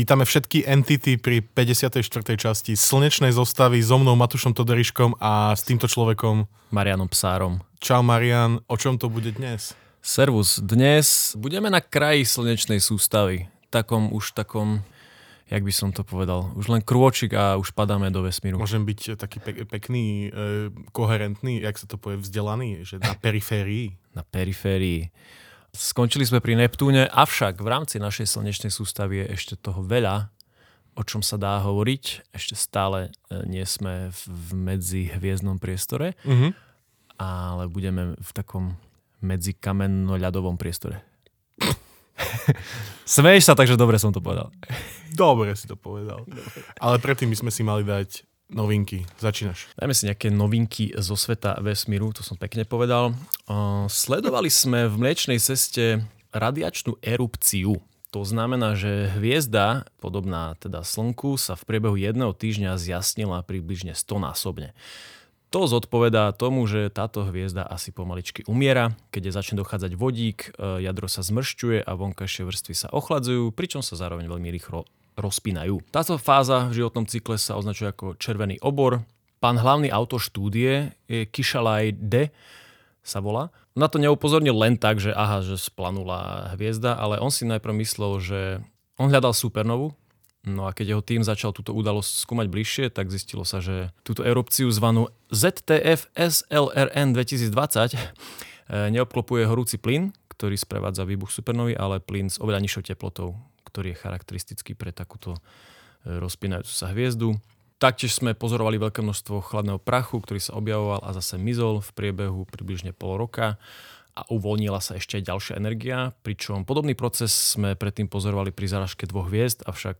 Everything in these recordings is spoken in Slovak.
Vítame všetky entity pri 54. časti slnečnej zostavy so mnou Matušom Toderiškom a s týmto človekom Marianom Psárom. Čau Marian, o čom to bude dnes? Servus, dnes budeme na kraji slnečnej sústavy. Takom už takom, jak by som to povedal, už len krôčik a už padáme do vesmíru. Môžem byť taký pe- pekný, e, koherentný, jak sa to povie, vzdelaný, že na periférii. Na periférii. Skončili sme pri Neptúne, avšak v rámci našej slnečnej sústavy je ešte toho veľa, o čom sa dá hovoriť. Ešte stále e, nie sme v, medzihviezdnom priestore, Mhm. ale budeme v takom medzikamenno-ľadovom priestore. Smeješ sa, takže dobre som to povedal. Dobre si to povedal. Ale predtým by sme si mali dať novinky. Začínaš. Dajme si nejaké novinky zo sveta vesmíru, to som pekne povedal. Sledovali sme v Mliečnej ceste radiačnú erupciu. To znamená, že hviezda, podobná teda Slnku, sa v priebehu jedného týždňa zjasnila približne 100 násobne. To zodpovedá tomu, že táto hviezda asi pomaličky umiera. Keď je začne dochádzať vodík, e, jadro sa zmršťuje a vonkajšie vrstvy sa ochladzujú, pričom sa zároveň veľmi rýchlo rozpínajú. Táto fáza v životnom cykle sa označuje ako červený obor. Pán hlavný autor štúdie je Kishalai D, sa volá. Na to neupozornil len tak, že aha, že splanula hviezda, ale on si najprv myslel, že on hľadal supernovu, No a keď jeho tým začal túto udalosť skúmať bližšie, tak zistilo sa, že túto erupciu zvanú ZTF SLRN 2020 eh, neobklopuje horúci plyn, ktorý sprevádza výbuch supernovy, ale plyn s oveľa nižšou teplotou, ktorý je charakteristický pre takúto eh, rozpínajúcu sa hviezdu. Taktiež sme pozorovali veľké množstvo chladného prachu, ktorý sa objavoval a zase mizol v priebehu približne pol roka a uvoľnila sa ešte ďalšia energia, pričom podobný proces sme predtým pozorovali pri zaražke dvoch hviezd, avšak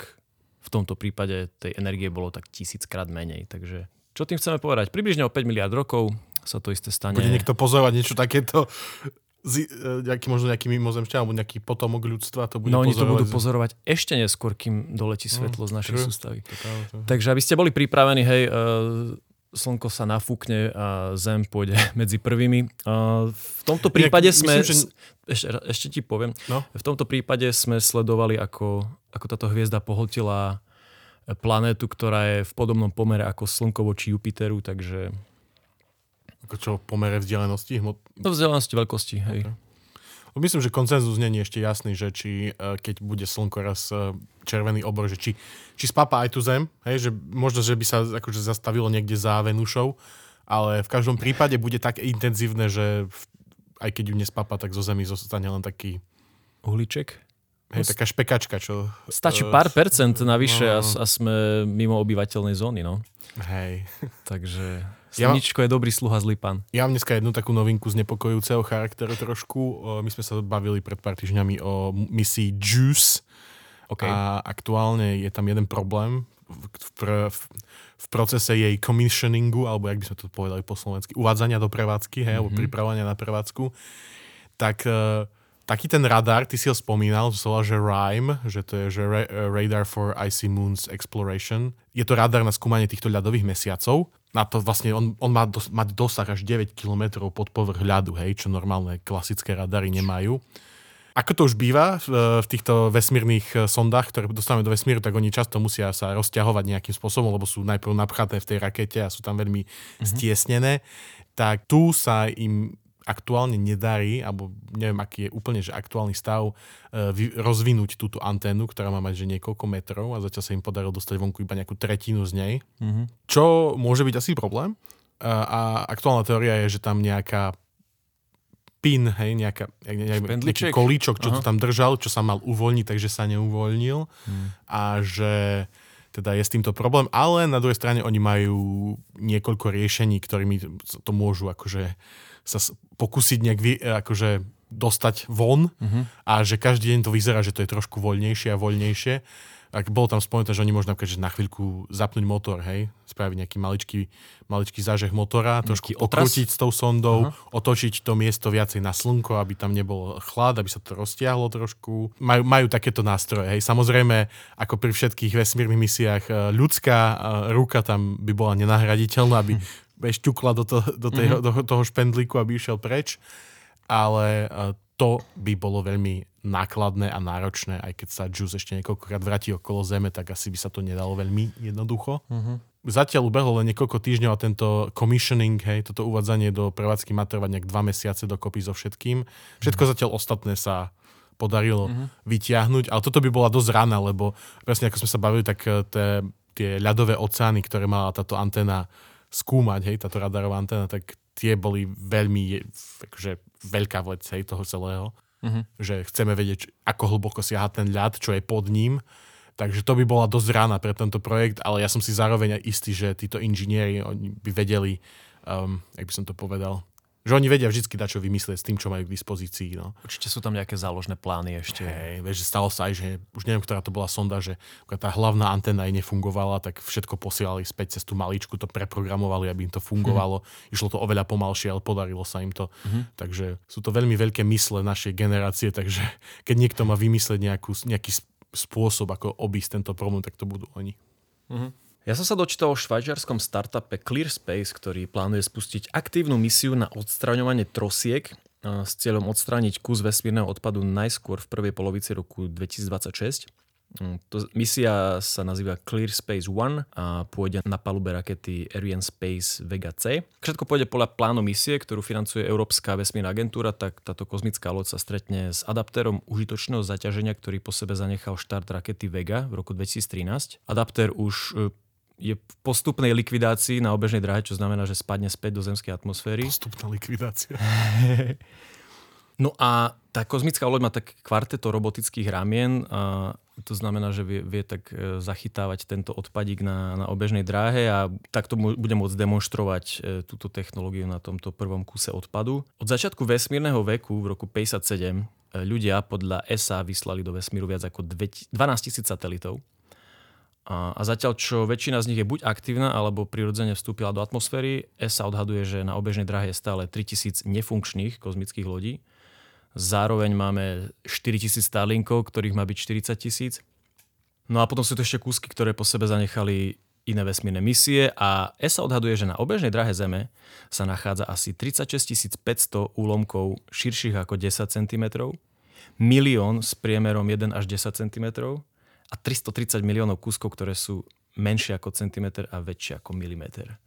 v tomto prípade tej energie bolo tak tisíckrát menej. Takže čo tým chceme povedať? Približne o 5 miliard rokov sa to isté stane. Bude niekto pozorovať niečo takéto z, e, nejaký, možno nejaký mimozemšťan alebo nejaký potomok ľudstva to bude no oni to budú pozorovať ešte neskôr, kým doletí svetlo z našej true. sústavy. To. Takže aby ste boli pripravení, hej, uh, slnko sa nafúkne a zem pôjde medzi prvými. Uh, v tomto prípade Inak sme... myslím, že- Ešte, ešte ti poviem. No. V tomto prípade sme sledovali, ako, ako táto hviezda pohltila planétu, ktorá je v podobnom pomere ako Slnko voči Jupiteru, takže Ako čo, pomere vzdialenosti? Hmot... do vzdialenosti veľkosti. Hej. Myslím, že koncenzus není ešte jasný, že či e, keď bude slnko raz e, červený obor, že či, či spápa aj tú zem, hej, že možno, že by sa akože zastavilo niekde za Venušou, ale v každom prípade bude tak intenzívne, že aj keď ju nespápa, tak zo Zemi zostane len taký, Uhliček? hej, taká špekačka, čo... Stačí e, pár percent navyše a, no. a sme mimo obyvateľnej zóny. No. Hej. Takže Ja slničko je dobrý sluha, zlý pán. Ja mám dneska jednu takú novinku z nepokojúceho charakteru trošku. My sme sa bavili pred pár týždňami o misii JUICE Okay. a aktuálne je tam jeden problém v, v, v, v procese jej commissioningu, alebo jak by sme to povedali po slovensky, uvádzania do prevádzky, hej, mm-hmm. alebo pripravovania na prevádzku, tak e, taký ten radar, ty si ho spomínal, to sa volá, že RIME, že to je že Ra- Radar for Icy Moons Exploration. Je to radar na skúmanie týchto ľadových mesiacov. Na to vlastne on, on má dos, mať dosah až 9 km pod povrch ľadu, hej, čo normálne klasické radary nemajú. Ako to už býva v, týchto vesmírnych eh, sondách, ktoré dostávame do vesmíru, tak oni často musia sa rozťahovať nejakým spôsobom, lebo sú najprv napchaté v tej rakete a sú tam veľmi mm-hmm. stiesnené. Tak tu sa im aktuálne nedarí, alebo neviem, aký je úplne že aktuálny stav, vy, rozvinúť túto anténu, ktorá má mať že niekoľko metrov a zatiaľ sa im podarilo dostať vonku iba nejakú tretinu z nej. Mhm. Čo môže byť asi problém. A, a aktuálna teória je, že tam nejaká pin, hej, nejaká, nejak, nejaký kolíčok, čo to Aha. tam držal, čo sa mal uvoľniť, takže sa neuvoľnil Hmm. a že teda je s týmto problém, ale na druhej strane oni majú niekoľko riešení, ktorými to môžu akože sa pokúsiť nejak vy, akože dostať von Mhm. a že každý deň to vyzerá, že to je trošku voľnejšie a voľnejšie. Ak bolo tam spomenuté, že oni môžu napríklad že na chvíľku zapnúť motor, hej, spraviť nejaký maličký, maličký zážeh motora, trošku pokrútiť s tou sondou, otočiť to miesto viacej na slnko, aby tam nebol chlad, aby sa to roztiahlo trošku. Majú, majú takéto nástroje, hej. Samozrejme, ako pri všetkých vesmírnych misiách, e, ľudská e, ruka tam by bola nenahraditeľná, aby šťukla do, to, do, tej, do toho špendlíku, aby išiel preč. Ale e, to by bolo veľmi nákladné a náročné, aj keď sa Juice ešte niekoľkokrát vráti okolo Zeme, tak asi by sa to nedalo veľmi jednoducho. Uh-huh. Zatiaľ ubehlo len niekoľko týždňov a tento commissioning, hej, toto uvádzanie do prevádzky má trvať nejak dva mesiace dokopy so všetkým. Všetko uh-huh. zatiaľ ostatné sa podarilo uh-huh. vyťahnuť, ale toto by bola dosť rána, lebo presne ako sme sa bavili, tak tie, tie ľadové oceány, ktoré mala táto anténa skúmať, hej, táto radarová anténa, tak tie boli veľmi akože, veľká vec hej, toho celého. Uh-huh. Že chceme vedieť, ako hlboko siaha ten ľad, čo je pod ním. Takže to by bola dosť rána pre tento projekt, ale ja som si zároveň aj istý, že títo inžinieri oni by vedeli, um, jak by som to povedal, že oni vedia vždy dať čo vymyslieť s tým, čo majú k dispozícii. No. Určite sú tam nejaké záložné plány ešte. Hej, vieš, stalo sa aj, že už neviem, ktorá to bola sonda, že tá hlavná anténa jej nefungovala, tak všetko posielali späť cez tú maličku, to preprogramovali, aby im to fungovalo. Hmm. Išlo to oveľa pomalšie, ale podarilo sa im to. Hmm. Takže sú to veľmi veľké mysle našej generácie, takže keď niekto má vymyslieť nejakú, nejaký spôsob, ako obísť tento problém, tak to budú oni. Hmm. Ja som sa dočítal o švajčiarskom startupe ClearSpace, ktorý plánuje spustiť aktívnu misiu na odstraňovanie trosiek s cieľom odstrániť kus vesmírneho odpadu najskôr v prvej polovici roku 2026. Mm, to, misia sa nazýva Clear Space One a pôjde na palube rakety Ariane Space Vega C. Všetko pôjde podľa plánu misie, ktorú financuje Európska vesmírna agentúra, tak táto kozmická loď sa stretne s adaptérom užitočného zaťaženia, ktorý po sebe zanechal štart rakety Vega v roku 2013. Adaptér už e, je v postupnej likvidácii na obežnej dráhe, čo znamená, že spadne späť do zemskej atmosféry. Postupná likvidácia. no a tá kozmická loď má tak kvarteto robotických ramien a to znamená, že vie, vie tak e, zachytávať tento odpadík na, na obežnej dráhe a takto bude môcť demonstrovať e, túto technológiu na tomto prvom kuse odpadu. Od začiatku vesmírneho veku v roku 57 e, ľudia podľa ESA vyslali do vesmíru viac ako 12 000 satelitov a, a zatiaľ, čo väčšina z nich je buď aktívna, alebo prirodzene vstúpila do atmosféry, ESA odhaduje, že na obežnej dráhe je stále 3000 nefunkčných kozmických lodí. Zároveň máme 4000 Starlinkov, ktorých má byť 40 tisíc. No a potom sú to ešte kúsky, ktoré po sebe zanechali iné vesmírne misie a ESA odhaduje, že na obežnej drahe Zeme sa nachádza asi 36 500 úlomkov širších ako 10 cm, milión s priemerom 1 až 10 cm a 330 miliónov kúskov, ktoré sú menšie ako centimeter a väčšie ako milimeter.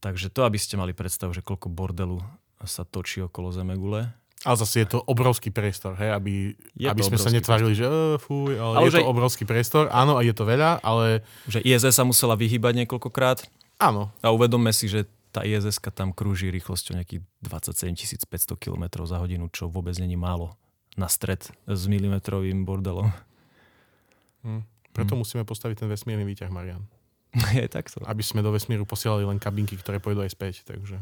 Takže to, aby ste mali predstavu, že koľko bordelu sa točí okolo Zemegule. Ale zase je to obrovský priestor, hej, aby, aby sme sa netvárili, že uh, fuj, ale, ale je to obrovský priestor. Áno, a je to veľa, ale... Že ISS sa musela vyhybať niekoľkokrát. Áno. A uvedomme si, že tá ISS tam krúži rýchlosťou nejakých 27 500 km za hodinu, čo vôbec není málo na stred s milimetrovým bordelom. Hm. Preto hm. musíme postaviť ten vesmírny výťah, Marian. Je takto. Aby sme do vesmíru posielali len kabinky, ktoré pôjdu aj späť. Takže...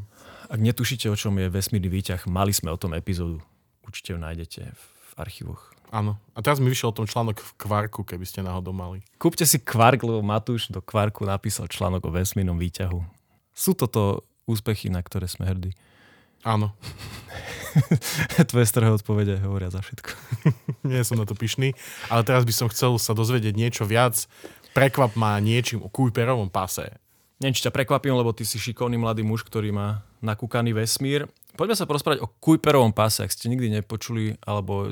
Ak netušíte, o čom je vesmírny výťah, mali sme o tom epizódu. Určite ju nájdete v archívoch. Áno. A teraz mi vyšiel o tom článok v Kvarku, keby ste náhodou mali. Kúpte si Kvark, lebo Matúš do Kvarku napísal článok o vesmírnom výťahu. Sú toto úspechy, na ktoré sme hrdí. Áno. Tvoje strhé odpovede hovoria za všetko. Nie som na to pyšný, ale teraz by som chcel sa dozvedieť niečo viac. Prekvap ma niečím o Kuiperovom pase. Neviem, či ťa prekvapím, lebo ty si šikovný mladý muž, ktorý má nakúkaný vesmír. Poďme sa porozprávať o Kuiperovom pase, ak ste nikdy nepočuli, alebo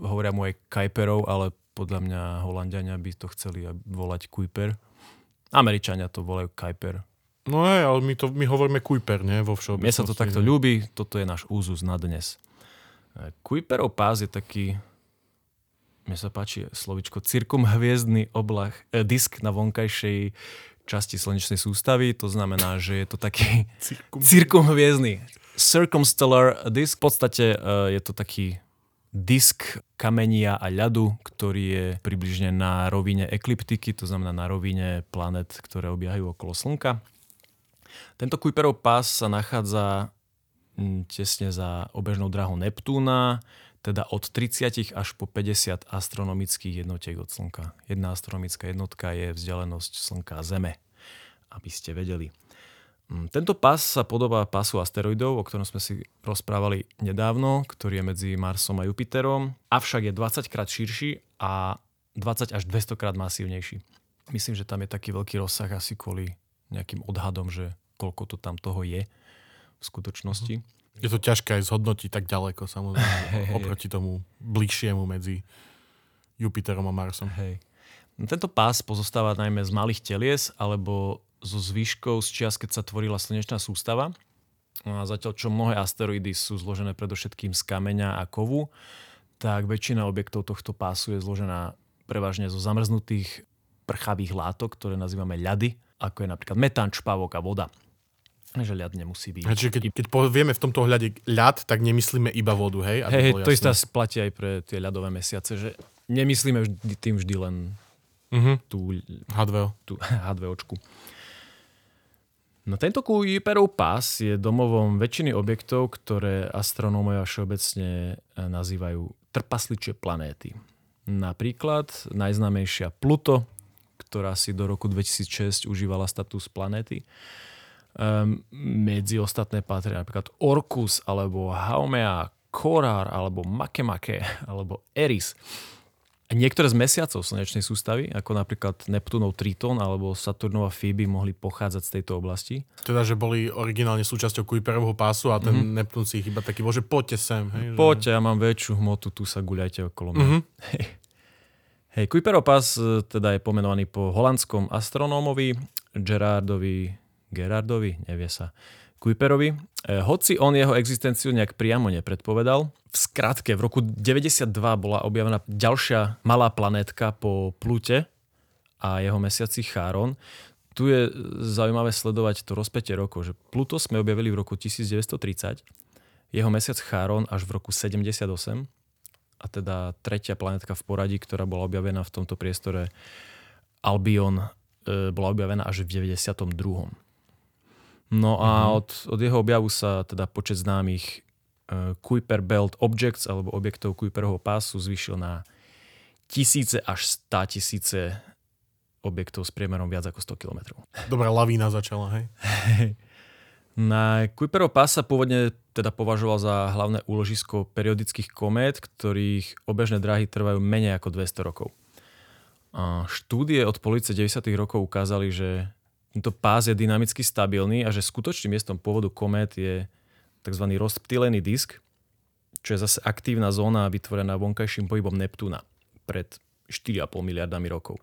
hovoria mu aj Kuiperov, ale podľa mňa Holandiania by to chceli volať Kuiper. Američania to volajú Kuiper. No hej, ale my, to, my hovoríme Kuiper, nie? Vo všeobecnosti. Mne sa to takto ľúbi, toto je náš úzus na dnes. E, Kuiperov pás je taký, mne sa páči slovičko, cirkumhviezdny oblach, eh, disk na vonkajšej časti slnečnej sústavy, to znamená, že je to taký Cirkum. cirkumhviezdny circumstellar disk. V podstate uh, je to taký disk kamenia a ľadu, ktorý je približne na rovine ekliptiky, to znamená na rovine planet, ktoré obiehajú okolo Slnka. Tento Kuiperov pás sa nachádza mm, tesne za obežnou drahou Neptúna, teda od 30 až po 50 astronomických jednotiek od Slnka. Jedna astronomická jednotka je vzdialenosť Slnka a Zeme, aby ste vedeli. Mm, tento pás sa podobá pásu asteroidov, o ktorom sme si rozprávali nedávno, ktorý je medzi Marsom a Jupiterom, avšak je 20 krát širší a 20 až 200 krát masívnejší. Myslím, že tam je taký veľký rozsah asi kvôli nejakým odhadom, že koľko to tam toho je v skutočnosti. Je to ťažké aj zhodnotiť tak ďaleko, samozrejme, oproti tomu bližšiemu medzi Jupiterom a Marsom. Hej. No, Tento pás pozostáva najmä z malých telies alebo zo zvyškov z čias, keď sa tvorila slnečná sústava. No A zatiaľ, čo mnohé asteroidy sú zložené predovšetkým z kameňa a kovu, tak väčšina objektov tohto pásu je zložená prevažne zo zamrznutých prchavých látok, ktoré nazývame ľady, ako je napríklad metán, špavok a voda. Že ľad nemusí byť. Čiže keď, keď povieme v tomto hľade ľad, tak nemyslíme iba vodu, hej? Aby Hej, to isté platí aj pre tie ľadové mesiace, že nemyslíme vždy, tým vždy len Mhm, tú H2O. tú H2očku. No tento Kuiperov pás je domovom väčšiny objektov, ktoré astronómovia všeobecne e, nazývajú trpasličie planéty. Napríklad najznámejšia Pluto, ktorá si do roku 2006 užívala status planéty. Um, medzi ostatné patria napríklad Orkus, alebo Haumea, Korar, alebo Makemake, alebo Eris. Niektoré z mesiacov slnečnej sústavy, ako napríklad Neptunov Triton alebo Saturnova Phoebe, mohli pochádzať z tejto oblasti. Teda, že boli originálne súčasťou Kuiperovho pásu a ten mm-hmm. Neptún si ich iba taký, bože, poďte sem. Hej, že- Poďte, ja mám väčšiu hmotu, tu sa guľajte okolo mňa. Mhm. Hej. Hej, Kuiperov pás e, teda je pomenovaný po holandskom astronómovi Gerardovi, Gerardovi, nevie sa, Kuiperovi. E, hoci on jeho existenciu nejak priamo nepredpovedal, v skratke, v roku 92 bola objavená ďalšia malá planétka po Plute a jeho mesiaci Cháron. Tu je zaujímavé sledovať to rozpätie rokov, že Pluto sme objavili v roku 1930, jeho mesiac Cháron až v roku 78 a teda tretia planetka v poradí, ktorá bola objavená v tomto priestore Albion, e, bola objavená až v 92. No a od, od jeho objavu sa teda počet známych e, Kuiper Belt Objects alebo objektov Kuiperovho pásu zvýšil na tisíce až stá tisíce objektov s priemerom viac ako 100 km. Dobrá lavína začala, hej? Na Kuiperov pás sa pôvodne teda považoval za hlavné úložisko periodických komét, ktorých obežné dráhy trvajú menej ako 200 rokov. A štúdie od policie 90. rokov ukázali, že tento pás je dynamicky stabilný a že skutočným miestom pôvodu komét je tzv. rozptýlený disk, čo je zase aktívna zóna vytvorená vonkajším pohybom Neptúna pred 4,5 miliardami rokov.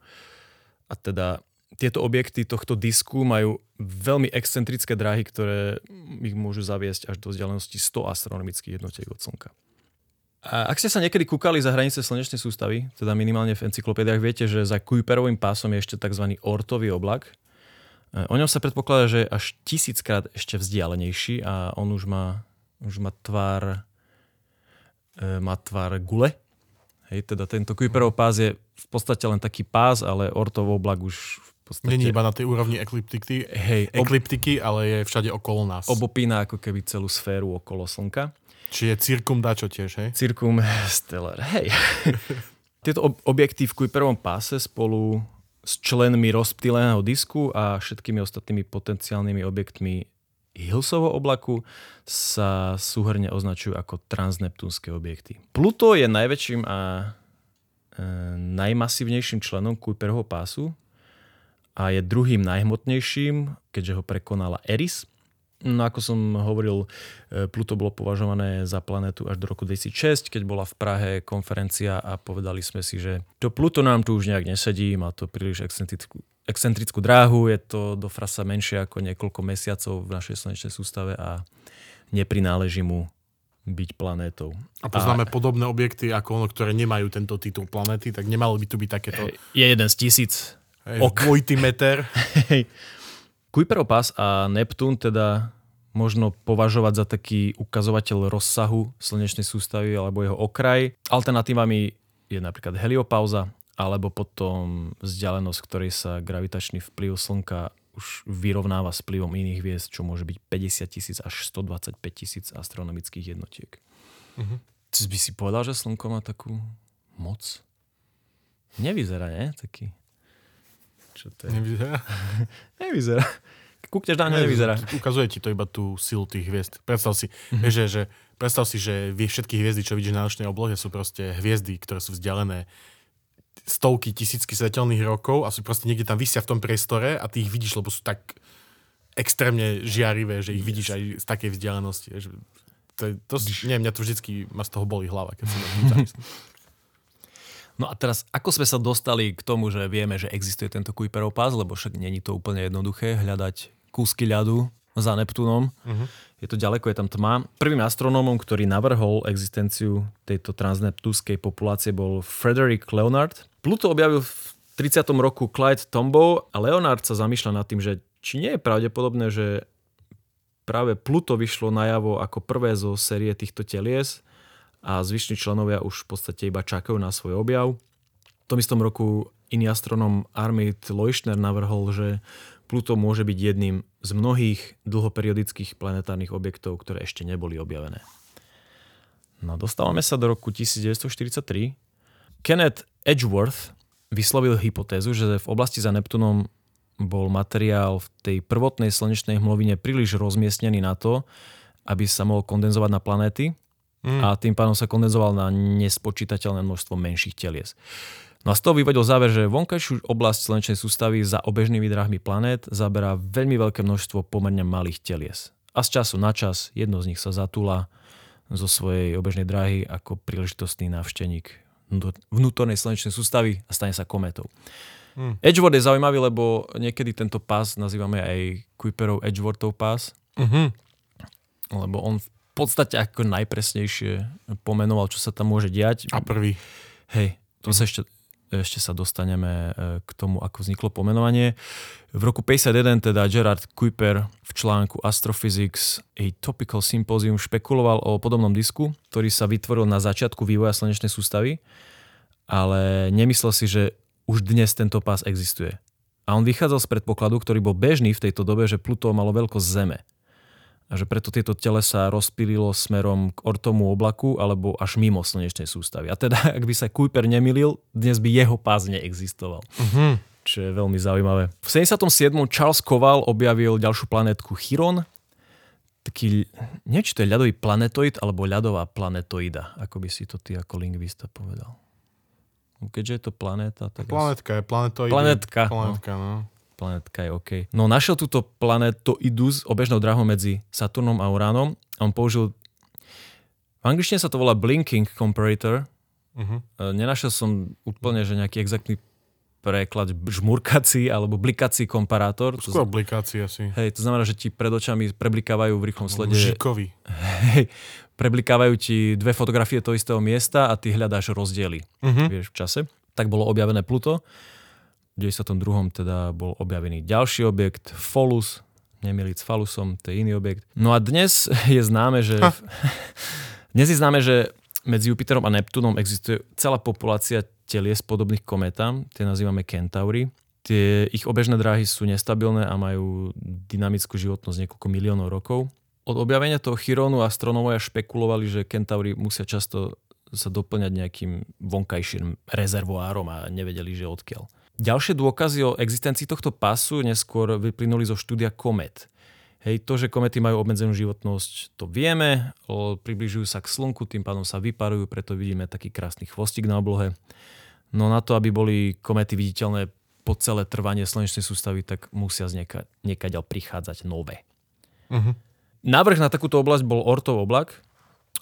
A teda tieto objekty tohto disku majú veľmi excentrické dráhy, ktoré ich môžu zaviesť až do vzdialenosti 100 astronomických jednotiek od Slnka. A ak ste sa niekedy kúkali za hranice slnečnej sústavy, teda minimálne v encyklopédiách, viete, že za Kuiperovým pásom je ešte tzv. ortový oblak. E, O ňom sa predpokladá, že je až tisíckrát ešte vzdialenejší a on už má, už má tvár e, má tvár gule. Hej, teda tento Kuiperov pás je v podstate len taký pás, ale ortov oblak už v podstate Není iba na tej úrovni ekliptiky, hej, ob, ekliptiky, ale je všade okolo nás. obopína ako keby celú sféru okolo Slnka. Čiže cirkum dačo tiež, hej? Circum stellar, hej. Tieto ob- objekty v Kuiperovom páse spolu s členmi rozptýleného disku a všetkými ostatnými potenciálnymi objektmi Hillsovho oblaku sa súhrne označujú ako transneptúnske objekty. Pluto je najväčším a e, najmasívnejším členom Kuiperovho pásu a je druhým najhmotnejším, keďže ho prekonala Eris. No ako som hovoril, e, Pluto bolo považované za planetu až do roku 2006, keď bola v Prahe konferencia a povedali sme si, že to Pluto nám tu už nejak nesedí, má to príliš excentrickú, excentrickú dráhu, je to do frasa menšie ako niekoľko mesiacov v našej slnečnej sústave a neprináleží mu byť planétou. A poznáme a... podobné objekty ako ono, ktoré nemajú tento titul planety, tak nemalo by tu byť takéto Je jeden z tisíc. hej, ok. dvojitý meter. Kuiperov pás a Neptún teda možno považovať za taký ukazovateľ rozsahu slnečnej sústavy alebo jeho okraj. Alternatívami je napríklad heliopauza alebo potom vzdialenosť, ktorej sa gravitačný vplyv Slnka už vyrovnáva s vplyvom iných hviezd, čo môže byť 50 tisíc až 125 tisíc astronomických jednotiek. Mhm. Ty by si povedal, že Slnko má takú moc? Nevyzerá, nie? Taký... Čo to je? Nevyzerá? Nevyzerá. Kúkneš na ňo, nevyzerá. Ukazuje ti to iba tú silu tých hviezd. Predstav si, Mhm. mm-hmm. že, že, predstav si, že všetky hviezdy, čo vidíš na nočnej oblohe, sú proste hviezdy, ktoré sú vzdialené stovky, tisícky svetelných rokov a sú proste niekde tam vysia v tom priestore a ty ich vidíš, lebo sú tak extrémne žiarivé, že ich yes. vidíš aj z takej vzdialenosti. Že To, to, nie, mňa to vždycky, ma z toho boli hlava, keď som No a teraz, ako sme sa dostali k tomu, že vieme, že existuje tento Kuiperov pás, lebo však není to úplne jednoduché hľadať kúsky ľadu za Neptunom. Uh-huh. Je to ďaleko, je tam tma. Prvým astronómom, ktorý navrhol existenciu tejto transneptúskej populácie bol Frederick Leonard. Pluto objavil v 30. roku Clyde Tombaugh a Leonard sa zamýšľa nad tým, že či nie je pravdepodobné, že práve Pluto vyšlo najavo ako prvé zo série týchto telies a zvyšní členovia už v podstate iba čakajú na svoj objav. V tom istom roku iný astronom Armid Leuchtner navrhol, že Pluto môže byť jedným z mnohých dlhoperiodických planetárnych objektov, ktoré ešte neboli objavené. No dostávame sa do roku 1943. Kenneth Edgeworth vyslovil hypotézu, že v oblasti za Neptunom bol materiál v tej prvotnej slnečnej hmlovine príliš rozmiestnený na to, aby sa mohol kondenzovať na planéty mm. a tým pádom sa kondenzoval na nespočítateľné množstvo menších telies. No a z toho vyvedol záver, že vonkajšiu oblasť slnečnej sústavy za obežnými drahmi planét zaberá veľmi veľké množstvo pomerne malých telies. A z času na čas jedno z nich sa zatúla zo svojej obežnej dráhy ako príležitostný návštevník vnútornej slnečnej sústavy a stane sa kometou. Hmm. Edgeworth je zaujímavý, lebo niekedy tento pás nazývame aj Kuiperov Edgeworthov pás. Uh-huh. Lebo on v podstate ako najpresnejšie pomenoval, čo sa tam môže diať. A prvý. Hej, to sa ešte, ešte sa dostaneme e, k tomu, ako vzniklo pomenovanie. V roku 51 teda Gerard Kuiper v článku Astrophysics a Topical Symposium špekuloval o podobnom disku, ktorý sa vytvoril na začiatku vývoja slnečnej sústavy, ale nemyslel si, že už dnes tento pás existuje. A on vychádzal z predpokladu, ktorý bol bežný v tejto dobe, že Pluto malo veľkosť Zeme a že preto tieto telesa rozpililo smerom k ortomu oblaku alebo až mimo slnečnej sústavy. A teda, ak by sa Kuiper nemilil, dnes by jeho pás neexistoval. Uh-huh. Čo je veľmi zaujímavé. V 77. Charles Koval objavil ďalšiu planétku Chiron, taký, neviem, či to je ľadový planetoid alebo ľadová planetoida, ako by si to ty ako lingvista povedal. Keďže je to planéta, tak... Planetka je planetoid. Planetka. Planetka, no. no planetka je OK. No našiel túto planetu s obežnou drahou medzi Saturnom a Uránom. On použil... V angličtine sa to volá blinking comparator. Uh-huh. Nenašiel som úplne, že nejaký exaktný preklad žmurkací alebo blikací komparátor. Skôr blikáci asi. Hej, to znamená, že ti pred očami preblikávajú v rýchlom slede... Žikovi. Hej, preblikávajú ti dve fotografie toho istého miesta a ty hľadáš rozdiely uh-huh. vieš, v čase. Tak bolo objavené Pluto. 92. teda bol objavený ďalší objekt, Folus, nemiliť s Falusom, to je iný objekt. No a dnes je známe, že... dnes je známe, že medzi Jupiterom a Neptúnom existuje celá populácia telies podobných kometám, tie nazývame Kentaury. Tie ich obežné dráhy sú nestabilné a majú dynamickú životnosť niekoľko miliónov rokov. Od objavenia toho Chirónu astronómovia špekulovali, že Kentaury musia často sa doplňať nejakým vonkajším rezervoárom a nevedeli, že odkiaľ. Ďalšie dôkazy o existencii tohto pasu neskôr vyplynuli zo štúdia komet. Hej, to, že komety majú obmedzenú životnosť, to vieme, približujú sa k Slnku, tým pádom sa vyparujú, preto vidíme taký krásny chvostík na oblohe. No na to, aby boli komety viditeľné po celé trvanie slnečnej sústavy, tak musia z nieka, niekaďal prichádzať nové. Uh-huh. Návrh na takúto oblasť bol Ortov oblak,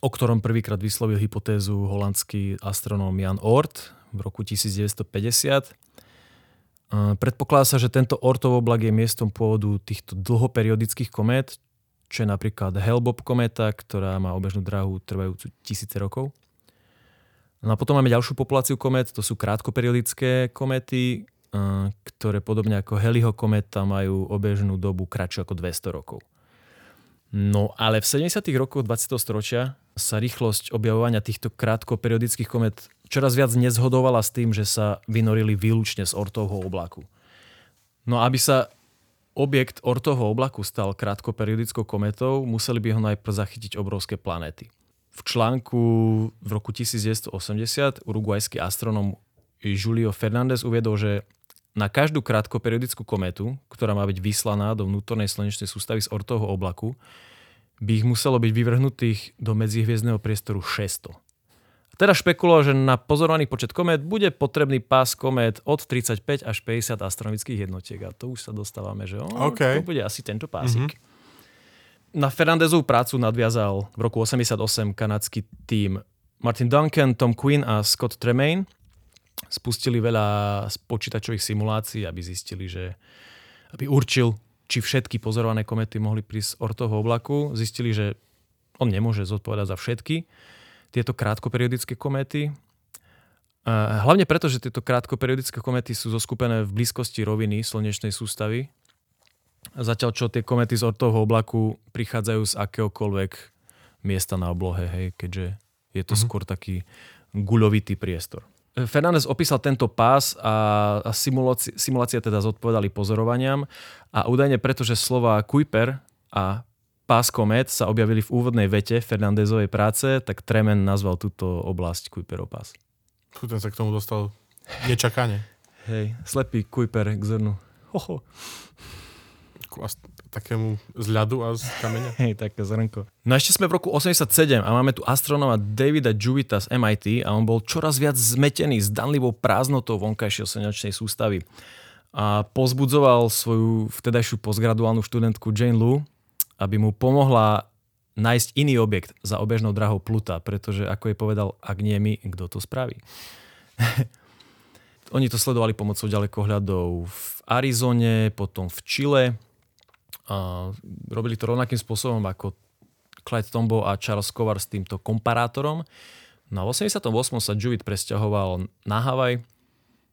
o ktorom prvýkrát vyslovil hypotézu holandský astronóm Jan Oort v roku 1950. Predpokladá sa, že tento ortov oblak je miestom pôvodu týchto dlhoperiodických komét, čo je napríklad Hellbob kométa, ktorá má obežnú dráhu trvajúcu tisíce rokov. No a potom máme ďalšiu populáciu komét, to sú krátkoperiodické kométy, ktoré podobne ako Heliho kométa majú obežnú dobu kratšiu ako 200 rokov. No ale v 70. rokoch 20. storočia sa rýchlosť objavovania týchto krátkoperiodických komet čoraz viac nezhodovala s tým, že sa vynorili výlučne z ortovho oblaku. No aby sa objekt ortovho oblaku stal krátkoperiodickou kometou, museli by ho najprv zachytiť obrovské planéty. V článku v roku 1980 uruguajský astronom Julio Fernández uviedol, že na každú krátkoperiodickú kometu, ktorá má byť vyslaná do vnútornej slnečnej sústavy z ortovho oblaku, by ich muselo byť vyvrhnutých do medzihviezdného priestoru 600. Teda špekuloval, že na pozorovaný počet komét bude potrebný pás komét od 35 až 50 astronomických jednotiek. A to už sa dostávame, že oh, okay. to bude asi tento pásik. Mm-hmm. Na Fernandezovú prácu nadviazal v roku 88 kanadský tým Martin Duncan, Tom Quinn a Scott Tremaine. Spustili veľa počítačových simulácií, aby zistili, že aby určil, či všetky pozorované komety mohli prísť z ortoho oblaku. Zistili, že on nemôže zodpovedať za všetky tieto krátkoperiodické kométy. Hlavne preto, že tieto krátkoperiodické komety sú zoskupené v blízkosti roviny slnečnej sústavy. Zatiaľ, čo tie komety z ortovho oblaku prichádzajú z akéhokoľvek miesta na oblohe, hej, keďže je to mm-hmm. skôr taký guľovitý priestor. Fernández opísal tento pás a, a teda zodpovedali pozorovaniam a údajne preto, že slova Kuiper a pás komet sa objavili v úvodnej vete Fernandezovej práce, tak Tremen nazval túto oblasť Kuiperov pás. Ten sa k tomu dostal nečakane. Hej, slepý Kuiper k zrnu. Hoho. Takému z ľadu a z kameňa. Hej, také zrnko. No ešte sme v roku 87 a máme tu astronoma Davida Juvita z MIT a on bol čoraz viac zmetený s danlivou prázdnotou vonkajšej slnečnej sústavy. A pozbudzoval svoju vtedajšiu postgraduálnu študentku Jane Lu, aby mu pomohla nájsť iný objekt za obežnou drahou Pluta, pretože ako je povedal, ak nie my, kto to spraví. Oni to sledovali pomocou ďalekohľadov v Arizone, potom v Čile. A robili to rovnakým spôsobom ako Clyde Tombaugh a Charles Kovar s týmto komparátorom. No v 88. sa Juvit presťahoval na Havaj,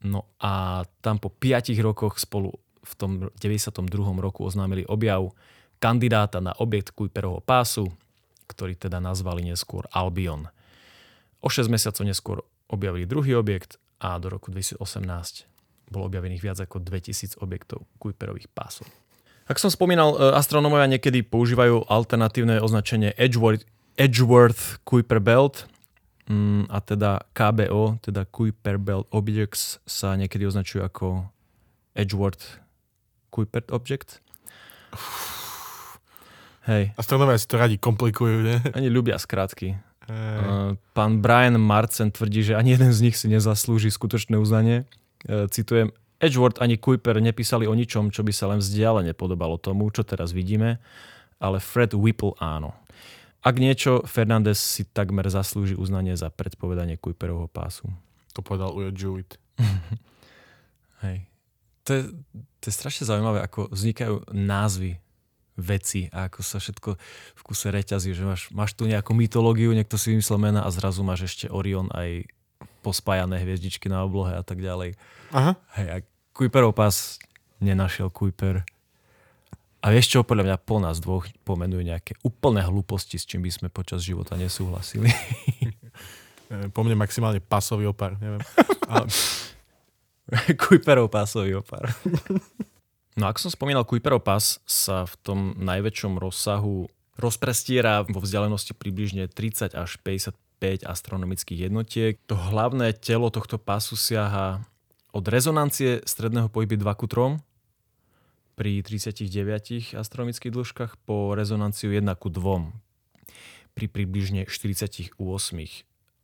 no a tam po 5 rokoch spolu v tom 92. roku oznámili objav kandidáta na objekt Kuiperovho pásu, ktorý teda nazvali neskôr Albion. O 6 mesiacov neskôr objavili druhý objekt a do roku 2018 bolo objavených viac ako 2000 objektov Kuiperových pásov. Ak som spomínal, e, astronómovia niekedy používajú alternatívne označenie Edgeworth, Edgeworth Kuiper Belt mm, a teda KBO, teda Kuiper Belt Objects sa niekedy označujú ako Edgeworth Kuiper Object. Hej. Astronómovia si to radi komplikujú, nie? Oni ľubia skrátky. Hey. Pán Brian Marcen tvrdí, že ani jeden z nich si nezaslúži skutočné uznanie. E, citujem, Edgeworth ani Kuiper nepísali o ničom, čo by sa len vzdialene podobalo tomu, čo teraz vidíme, ale Fred Whipple áno. Ak niečo, Fernández si takmer zaslúži uznanie za predpovedanie Kuiperovho pásu. To povedal Ujo Jewett. Hej. To je, to je strašne zaujímavé, ako vznikajú názvy veci a ako sa všetko v kuse reťazí, že máš, máš tu nejakú mytológiu, niekto si vymyslel mena a zrazu máš ešte Orion aj pospájané hviezdičky na oblohe a tak ďalej. Aha. Hej, a Kuiperov pás nenašiel Kuiper. A vieš čo, podľa mňa po nás dvoch pomenujú nejaké úplné hlúposti, s čím by sme počas života nesúhlasili. po mne maximálne pasový opar, neviem. Ale... Kuiperov pásový opar. No ak som spomínal, Kuiperov pas sa v tom najväčšom rozsahu rozprestiera vo vzdialenosti približne 30 až 55 astronomických jednotiek. To hlavné telo tohto pasu siaha od rezonancie stredného pohyby 2 ku 3 pri 39 astronomických dĺžkach po rezonanciu 1 ku 2 pri približne 48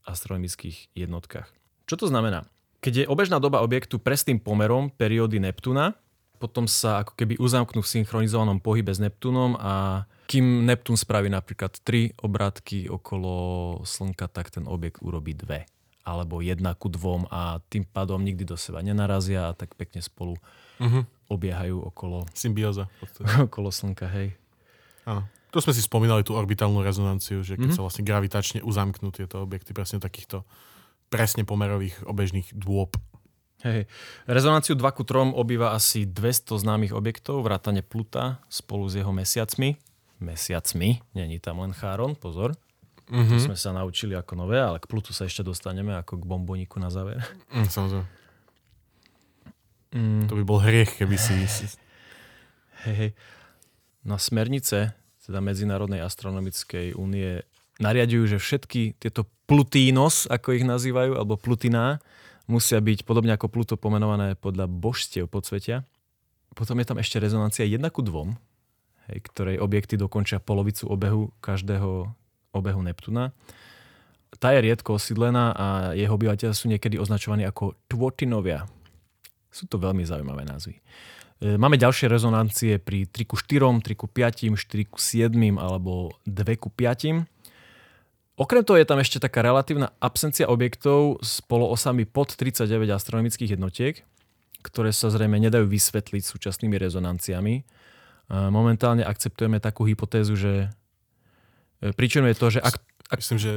astronomických jednotkách. Čo to znamená? Keď je obežná doba objektu presným pomerom periódy Neptúna, potom sa ako keby uzamknú v synchronizovanom pohybe s Neptúnom a kým Neptún spraví napríklad tri obrátky okolo Slnka, tak ten objekt urobí dve alebo jedna ku dvom a tým pádom nikdy do seba nenarazia a tak pekne spolu uh-huh. obiehajú okolo... Symbióza. okolo Slnka, hej. Áno. To sme si spomínali tú orbitálnu rezonanciu, že keď uh-huh. sa vlastne gravitačne uzamknú tieto objekty presne takýchto presne pomerových obežných dôb Hej. Rezonanciu 2 ku 3 obýva asi 200 známych objektov, vrátane Pluta spolu s jeho mesiacmi. Mesiacmi, není tam len Cháron, pozor. Mm-hmm. To sme sa naučili ako nové, ale k Plutu sa ešte dostaneme ako k bomboníku na záver. Mm, samozrejme. Mm. To by bol hriech, keby si... Hej, hej. Na smernice, teda Medzinárodnej astronomickej únie, nariadujú, že všetky tieto plutínos, ako ich nazývajú, alebo plutiná, musia byť podobne ako Pluto pomenované podľa božstiev podsvetia. Potom je tam ešte rezonancia 1 ku 2, hej, ktorej objekty dokončia polovicu obehu každého obehu Neptúna. Tá je riedko osídlená a jeho obyvateľe sú niekedy označovaní ako Tvotinovia. Sú to veľmi zaujímavé názvy. E, máme ďalšie rezonancie pri 3 ku 4, 3 ku 5, 4 ku 7 alebo 2 ku 5. Okrem toho je tam ešte taká relatívna absencia objektov s poloosami pod 39 astronomických jednotiek, ktoré sa zrejme nedajú vysvetliť súčasnými rezonanciami. E, momentálne akceptujeme takú hypotézu, že e, príčinou je to, že ak... Myslím, že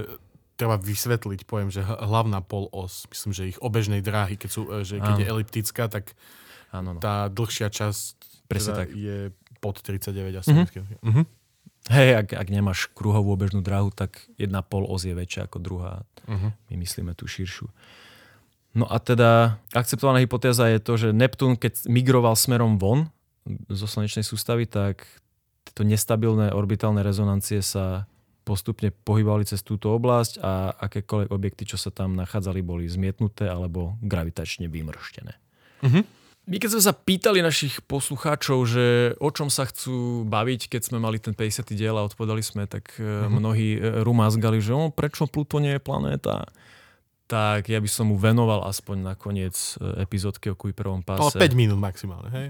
treba vysvetliť, poviem, že hlavná polos, myslím, že ich obežnej dráhy, keď, sú, že keď je eliptická, tak Áno, no. tá dlhšia časť Presne teda tak. je pod 39 asi. Mm-hmm. Mm-hmm. Hej, ak, ak nemáš kruhovú obežnú dráhu, tak jedna pol os je väčšia ako druhá. Uh-huh. My myslíme tú širšiu. No a teda akceptovaná hypotéza je to, že Neptún, keď migroval smerom von zo slnečnej sústavy, tak tieto nestabilné orbitálne rezonancie sa postupne pohybovali cez túto oblasť a akékoľvek objekty, čo sa tam nachádzali, boli zmietnuté alebo gravitačne vymrštené. Uh-huh. My keď sme sa pýtali našich poslucháčov, že o čom sa chcú baviť, keď sme mali ten 50. diel a odpovedali sme, tak mm-hmm. mnohí e, rumázgali, že o, prečo Pluto nie je planéta. Tak ja by som mu venoval aspoň na koniec e, epizódky o Kuiperovom páse. Ale 5 minút maximálne, hej?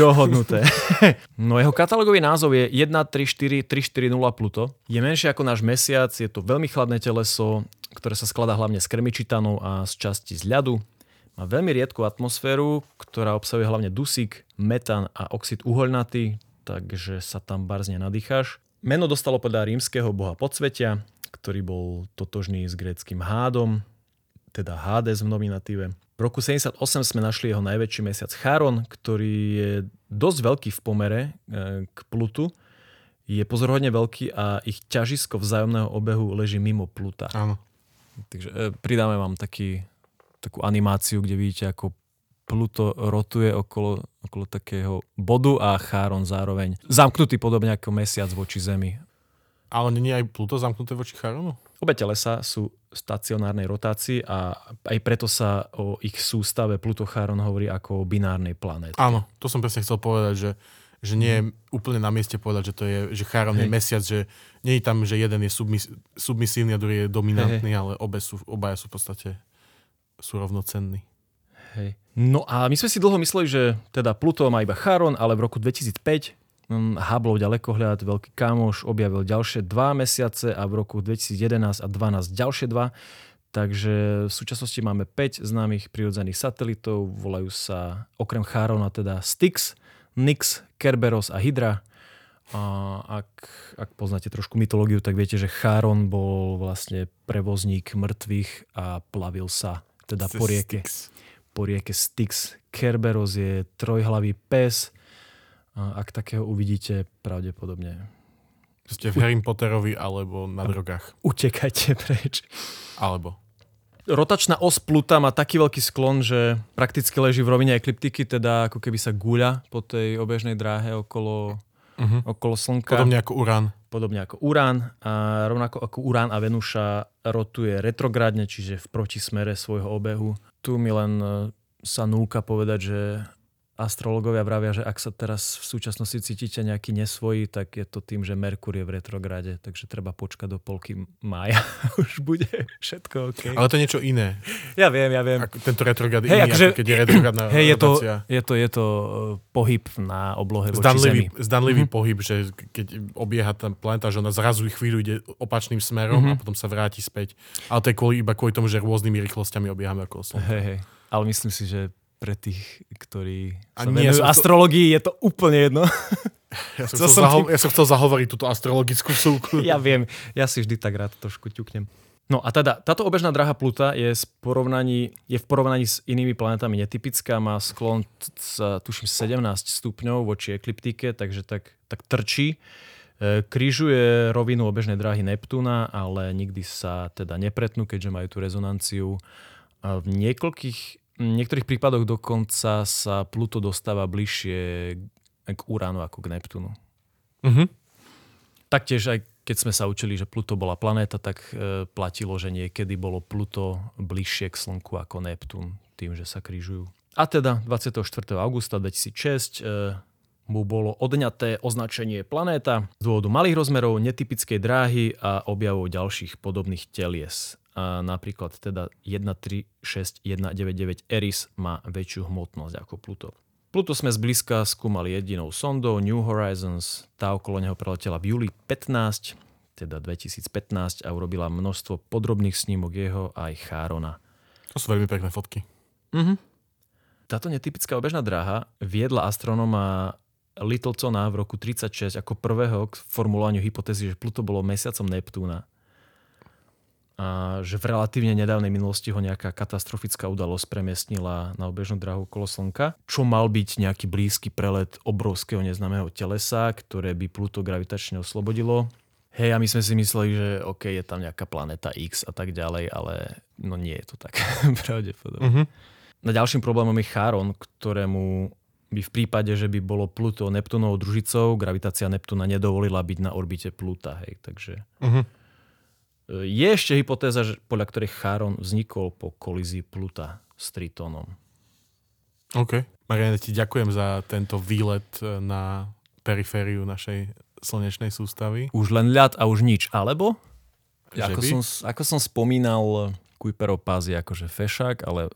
Dohodnuté. no jeho katalógový názov je 134340 Pluto. Je menšie ako náš mesiac, je to veľmi chladné teleso, ktoré sa skladá hlavne z krmičitanov a z časti z ľadu má veľmi riedku atmosféru, ktorá obsahuje hlavne dusík, metán a oxid uholnatý, takže sa tam barzne nadýcháš. Meno dostalo podľa rímskeho boha podsvetia, ktorý bol totožný s gréckým hádom, teda Hades v nominatíve. V roku 78 sme našli jeho najväčší mesiac Charon, ktorý je dosť veľký v pomere e, k Plutu. Je pozorhodne veľký a ich ťažisko vzájomného obehu leží mimo Pluta. Áno. Takže e, pridáme vám taký takú animáciu, kde vidíte, ako Pluto rotuje okolo, okolo takého bodu a Cháron zároveň zamknutý podobne ako mesiac voči Zemi. Ale nie je aj Pluto zamknuté voči Cháronu? Obe telesa sú v stacionárnej rotácii a aj preto sa o ich sústave Pluto Cháron hovorí ako o binárnej planéte. Áno, to som presne chcel povedať, že, že nie je úplne na mieste povedať, že to je, že Cháron je mesiac, že nie je tam, že jeden je submis, submisívny a druhý je dominantný, Hej. ale obe sú, obaja sú v podstate sú rovnocenní. Hej. No a my sme si dlho mysleli, že teda Pluto má iba Charon, ale v roku 2005 hm, Hubbleov ďalekohľad, veľký kamoš, objavil ďalšie dva mesiace a v roku 2011 a 2012 ďalšie dva. Takže v súčasnosti máme 5 známych prirodzených satelitov, volajú sa okrem Charona teda Styx, Nix, Kerberos a Hydra. A ak, ak poznáte trošku mytológiu, tak viete, že Cháron bol vlastne prevozník mŕtvych a plavil sa teda po rieke, po rieke Styx. Kerberos je trojhlavý pes. Ak takého uvidíte, pravdepodobne ste v Harry Potterovi alebo na drogách. Utekajte preč. Alebo. Rotačná os Pluta má taký veľký sklon, že prakticky leží v rovine ekliptiky, teda ako keby sa guľa po tej obežnej dráhe okolo, uh-huh. okolo Slnka. Podobne ako Urán podobne ako Urán. A rovnako ako Urán a Venuša rotuje retrográdne, čiže v protismere svojho obehu. Tu mi len e, sa núka povedať, že astrologovia vravia, že ak sa teraz v súčasnosti cítite nejaký nesvojí, tak je to tým, že Merkur je v retrograde, takže treba počkať do polky mája. Už bude všetko OK. Ale to je niečo iné. Ja viem, ja viem. Ako tento retrograd hey, iný, akože, keď je retrogradná hey, je to, je to, je to pohyb na oblohe zdanlivý, voči Zemi. Zdanlivý mm-hmm. pohyb, že keď obieha tá planeta, že ona zrazu chvíľu ide opačným smerom mm-hmm. a potom sa vráti späť. Ale to je kvôli, iba kvôli tomu, že rôznymi rýchlosťami obiehame okolo Slnka. Hey, hey. Ale myslím si, že pre tých, ktorí a sa nie, venujú astrologii, to... je to úplne jedno. Ja som, chcel, som zaho- tým... ja som chcel zahovoriť túto astrologickú súku. ja viem, ja si vždy tak rád trošku ťuknem. No a teda, táto obežná dráha Pluta je, porovnaní, je v porovnaní s inými planetami netypická, má sklon, tuším, 17 stupňov voči ekliptike, takže tak, tak trčí. E, križuje rovinu obežnej dráhy Neptúna, ale nikdy sa teda nepretnú, keďže majú tú rezonanciu. A v niekoľkých v niektorých prípadoch dokonca sa Pluto dostáva bližšie k Uránu ako k Neptúnu. Uh-huh. Taktiež aj keď sme sa učili, že Pluto bola planéta, tak e, platilo, že niekedy bolo Pluto bližšie k Slnku ako Neptún, tým, že sa križujú. A teda 24. augusta 2006 e, mu bolo odňaté označenie planéta z dôvodu malých rozmerov, netypickej dráhy a objavov ďalších podobných telies a napríklad teda 136, 199 Eris má väčšiu hmotnosť ako Pluto. Pluto sme zblízka skúmali jedinou sondou New Horizons. Tá okolo neho preletela v júli 15, teda 2015 a urobila množstvo podrobných snímok jeho aj Chárona. To sú veľmi pekné fotky. Mhm. Táto netypická obežná dráha viedla astronóma Littlesona v roku 36 ako prvého k formulovaniu hypotézy, že Pluto bolo mesiacom Neptúna a že v relatívne nedávnej minulosti ho nejaká katastrofická udalosť premiestnila na obežnú dráhu okolo Slnka, čo mal byť nejaký blízky prelet obrovského neznámeho telesa, ktoré by Pluto gravitačne oslobodilo. Hej, a my sme si mysleli, že OK, je tam nejaká planéta X a tak ďalej, ale no nie je to tak pravdepodobne. Mm-hmm. Na ďalším problémom je Charon, ktorému by v prípade, že by bolo Pluto Neptunovou družicou, gravitácia Neptúna nedovolila byť na orbite Pluta. Hej, takže... Mm-hmm je ešte hypotéza, že podľa ktorej Charon vznikol po kolízii Pluta s Tritónom. OK. Marianne, ti ďakujem za tento výlet e, na perifériu našej slnečnej sústavy. Už len ľad a už nič. Alebo, ako som, ako som spomínal, Kuiperov pás je akože fešák, ale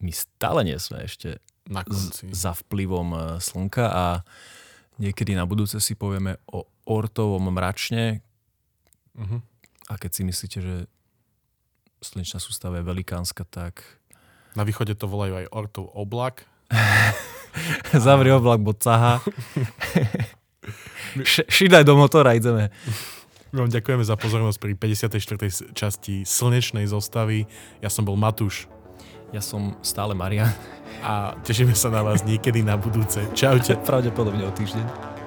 my stále nie sme ešte na konci. Z, za vplyvom e, slnka a niekedy na budúce si povieme o ortovom mračne, uh-huh. A keď si myslíte, že slnečná sústava je velikánska, tak... Na východe to volajú aj ortov oblak. Zavri oblak, bo caha. Šidaj do motora, ideme. My vám ďakujeme za pozornosť pri 54. časti slnečnej zostavy. Ja som bol Matúš. Ja som stále Marian. A tešíme sa na vás niekedy na budúce. Čaute. Pravdepodobne o týždeň.